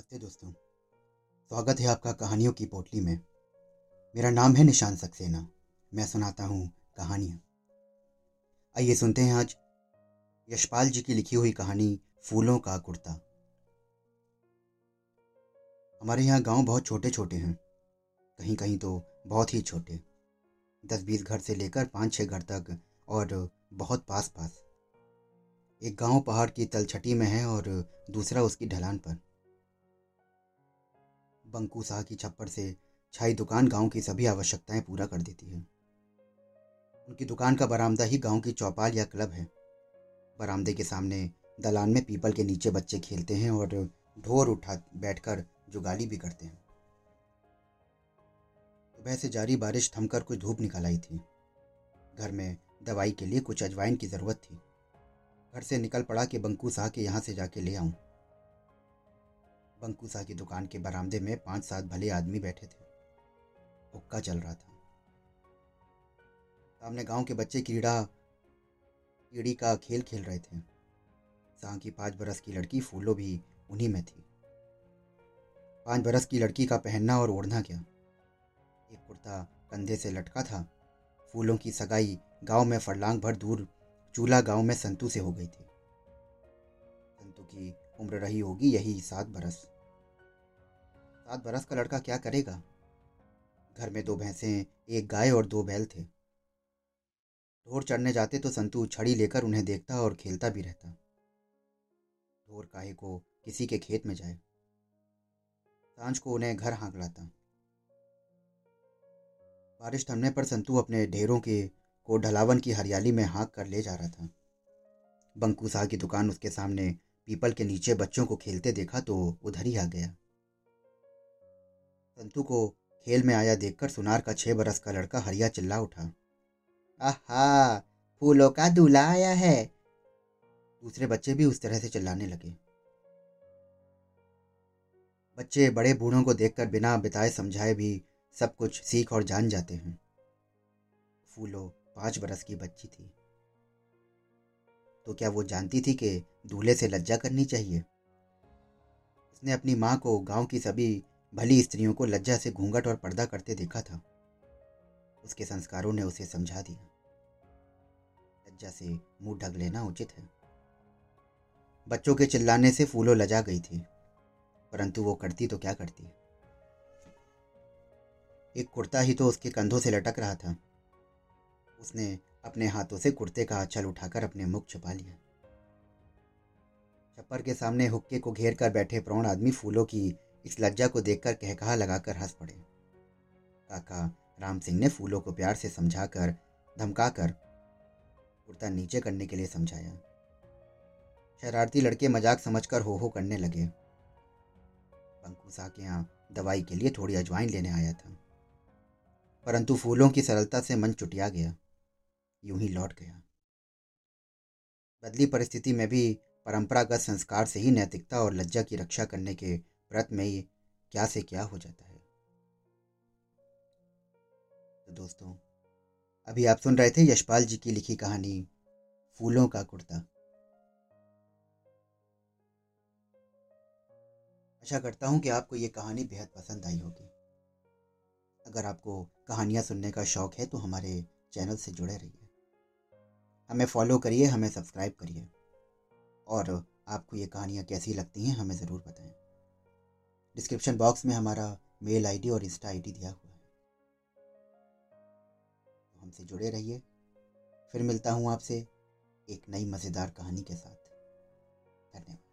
नमस्ते दोस्तों। स्वागत है आपका कहानियों की पोटली में। मेरा नाम है निशान सक्सेना। मैं सुनाता हूँ कहानियाँ। आइए सुनते हैं आज यशपाल जी की लिखी हुई कहानी फूलों का कुर्ता। हमारे यहाँ गाँव बहुत छोटे छोटे हैं। कहीं कहीं तो बहुत ही छोटे। दस बीस घर से लेकर पाँच छः घर तक और बहुत पास पास एक गाँव पहाड़ की तलछटी में है और दूसरा उसकी ढलान पर। बंकू शाह की छप्पर से छाई दुकान गाँव की सभी आवश्यकताएँ पूरा कर देती है। उनकी दुकान का बरामदा ही गाँव की चौपाल या क्लब है। बरामदे के सामने दलान में पीपल के नीचे बच्चे खेलते हैं और ढोर उठा बैठकर जुगाली भी करते हैं। सुबह से जारी बारिश थमकर कुछ धूप निकल आई थी। घर में दवाई के लिए कुछ अजवाइन की ज़रूरत थी। घर से निकल पड़ा कि बंकू शाह के यहाँ से जाके ले आऊँ। बंकू की दुकान के बरामदे में पाँच सात भले आदमी बैठे थे। हुक्का चल रहा था। सामने गाँव के बच्चे कीड़ा कीड़ी का खेल खेल रहे थे। शाह की पाँच बरस की लड़की फूलो भी उन्हीं में थी। पाँच बरस की लड़की का पहनना और ओढ़ना क्या? एक कुर्ता कंधे से लटका था। फूलों की सगाई गाँव में फरलांग भर दूर, चूल्हा गाँव में संतू से हो गई थी। उम्र रही होगी, यही सात बरस। सात बरस का लड़का क्या करेगा? घर में दो भैंसें, एक गाय और दो बैल थे। ढोर चढ़ने जाते तो संतू छड़ी लेकर उन्हें देखता और खेलता भी रहता। ढोर काहे को किसी के खेत में जाए। साँझ को उन्हें घर हाँक लाता। बारिश थमने पर संतू अपने ढेरों के को ढलावन की हरियाली में हाँक कर ले जा रहा था। बंकू शाह की दुकान उसके सामने पीपल के नीचे बच्चों को खेलते देखा तो उधर ही आ गया। संतू को खेल में आया देखकर सुनार का छह बरस का लड़का हरिया चिल्ला उठा। आहा, फूलों का दूल्हा आया है। दूसरे बच्चे भी उस तरह से चिल्लाने लगे। बच्चे बड़े बूढ़ों को देखकर बिना बिताए समझाए भी सब कुछ सीख और जान जाते हैं। फूलो पाँच बरस की बच्ची थी। तो क्या वो जानती थी कि दूल्हे से लज्जा करनी चाहिए? उसने अपनी माँ को गाँव की सभी भली स्त्रियों को लज्जा से घूंघट और पर्दा करते देखा था। उसके संस्कारों ने उसे समझा दिया। लज्जा से मुँह ढक लेना उचित है। बच्चों के चिल्लाने से फूलों लजा गई थी, परंतु वो करती तो क्या करती? एक कुर्ता ही तो उसके कंधों से लटक रहा था। उसने अपने हाथों से कुर्ते का आंचल उठाकर अपने मुख छुपा लिया। छप्पर के सामने हुक्के को घेर कर बैठे प्रौण आदमी फूलों की इस लज्जा को देखकर कहकहा लगाकर हंस पड़े। काका राम सिंह ने फूलों को प्यार से समझाकर, धमकाकर कुर्ता नीचे करने के लिए समझाया। शरारती लड़के मज़ाक समझकर हो हो करने लगे। पंकु सा के यहाँ दवाई के लिए थोड़ी अजवाइन लेने आया था। परंतु फूलों की सरलता से मन चुटिया गया। यूँ ही लौट गया। बदली परिस्थिति में भी परंपरागत संस्कार से ही नैतिकता और लज्जा की रक्षा करने के व्रत में ही क्या से क्या हो जाता है। तो दोस्तों, अभी आप सुन रहे थे यशपाल जी की लिखी कहानी, फूलों का कुर्ता। आशा करता हूँ कि आपको ये कहानी बेहद पसंद आई होगी। अगर आपको कहानियाँ सुनने का शौक है तो हमारे चैनल से जुड़े रहिए। हमें फॉलो करिए, हमें सब्सक्राइब करिए। और आपको ये कहानियाँ कैसी लगती हैं, हमें ज़रूर बताएँ। डिस्क्रिप्शन बॉक्स में हमारा मेल आईडी और इंस्टा आईडी दिया हुआ है। तो हमसे जुड़े रहिए। फिर मिलता हूँ आपसे एक नई मज़ेदार कहानी के साथ। धन्यवाद।